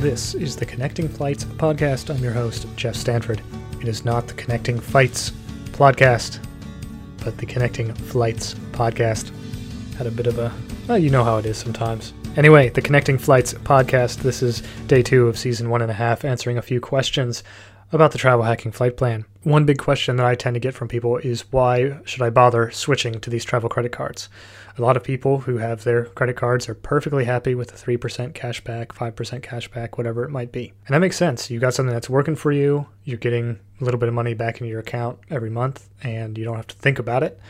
This is the Connecting Flights podcast. I'm your host, Jeff Stanford. It is not the Connecting Fights podcast, but the Connecting Flights podcast. Had a bit of a, well, you know how it is sometimes. Anyway, the Connecting Flights podcast. This is day two of season one and a half, answering a few questions about the travel hacking flight plan. One big question that I tend to get from people is why should I bother switching to these travel credit cards? A lot of people who have their credit cards are perfectly happy with the 3% cash back, 5% cash back, whatever it might be. And that makes sense. You got something that's working for you, you're getting a little bit of money back into your account every month, and you don't have to think about it.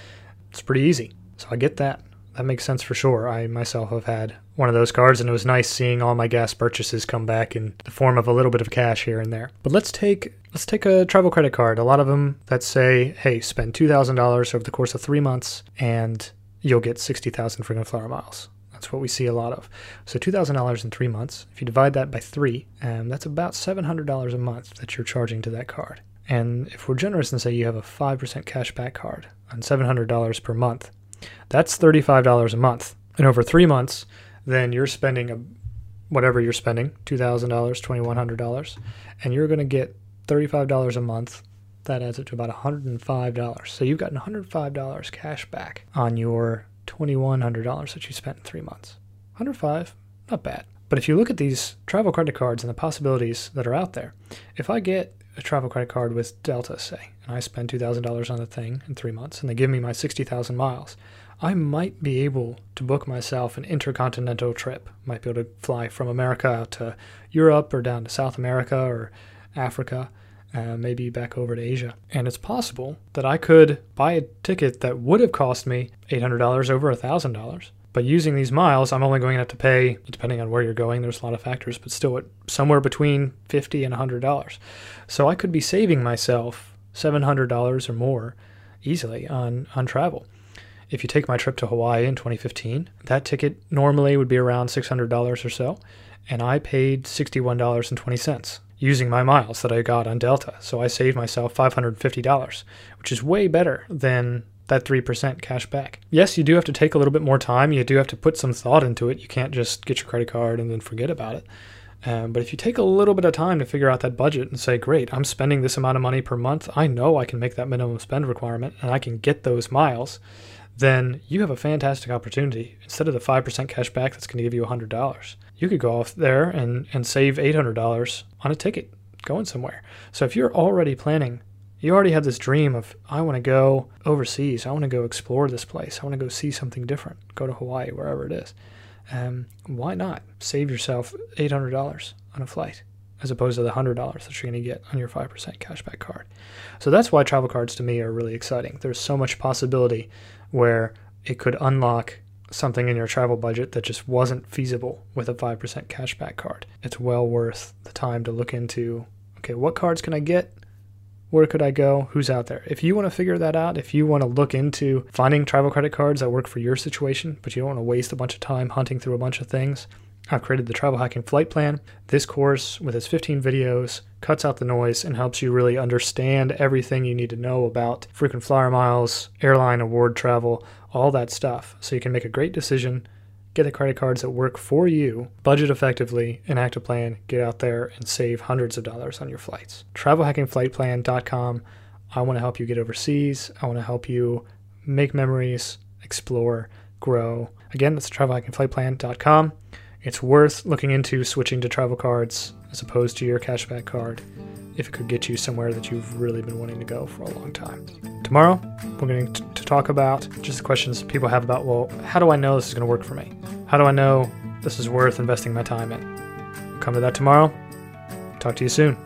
It's pretty easy. So I get that. That makes sense for sure. I myself have had one of those cards, and it was nice seeing all my gas purchases come back in the form of a little bit of cash here and there. But let's take let's take a travel credit card. A lot of them that say, "Hey, spend two thousand dollars over the course of three months, and you'll get sixty thousand frequent flyer miles." That's what we see a lot of. So two thousand dollars in three months. If you divide that by three, um, that's about seven hundred dollars a month that you're charging to that card. And if we're generous and say you have a five percent cashback card on seven hundred dollars per month, that's $35 a month. And over three months, then you're spending a, whatever you're spending $2,000, $2,100, and you're going to get $35 a month. That adds up to about $105. So you've gotten $105 cash back on your $2,100 that you spent in three months. 105 not bad. But if you look at these travel credit cards and the possibilities that are out there, if I get a travel credit card with Delta, say, and I spend $2,000 on the thing in three months, and they give me my 60,000 miles, I might be able to book myself an intercontinental trip. Might be able to fly from America out to Europe or down to South America or Africa, uh, maybe back over to Asia. And it's possible that I could buy a ticket that would have cost me $800 over $1,000 but using these miles, I'm only going to have to pay, depending on where you're going, there's a lot of factors, but still at somewhere between 50 and $100. So I could be saving myself $700 or more easily on, on travel. If you take my trip to Hawaii in 2015, that ticket normally would be around $600 or so, and I paid $61.20 using my miles that I got on Delta. So I saved myself $550, which is way better than that 3% cash back. Yes, you do have to take a little bit more time. You do have to put some thought into it. You can't just get your credit card and then forget about it. Um, but if you take a little bit of time to figure out that budget and say, great, I'm spending this amount of money per month, I know I can make that minimum spend requirement and I can get those miles, then you have a fantastic opportunity. Instead of the 5% cash back that's going to give you $100, you could go off there and, and save $800 on a ticket going somewhere. So if you're already planning you already have this dream of I want to go overseas. I want to go explore this place. I want to go see something different. Go to Hawaii, wherever it is. Um, why not save yourself eight hundred dollars on a flight as opposed to the hundred dollars that you're going to get on your five percent cashback card? So that's why travel cards to me are really exciting. There's so much possibility where it could unlock something in your travel budget that just wasn't feasible with a 5% cashback card. It's well worth the time to look into okay, what cards can I get? Where could I go? Who's out there? If you want to figure that out, if you want to look into finding travel credit cards that work for your situation, but you don't want to waste a bunch of time hunting through a bunch of things, I've created the Travel Hacking Flight Plan. This course, with its 15 videos, cuts out the noise and helps you really understand everything you need to know about frequent flyer miles, airline award travel, all that stuff, so you can make a great decision get the credit cards that work for you, budget effectively, enact a plan, get out there and save hundreds of dollars on your flights. TravelHackingFlightPlan.com. I want to help you get overseas. I want to help you make memories, explore, grow. Again, that's TravelHackingFlightPlan.com. It's worth looking into switching to travel cards as opposed to your cashback card if it could get you somewhere that you've really been wanting to go for a long time. Tomorrow, we're going to talk about just the questions people have about, well, how do I know this is going to work for me? How do I know this is worth investing my time in? Come to that tomorrow. Talk to you soon.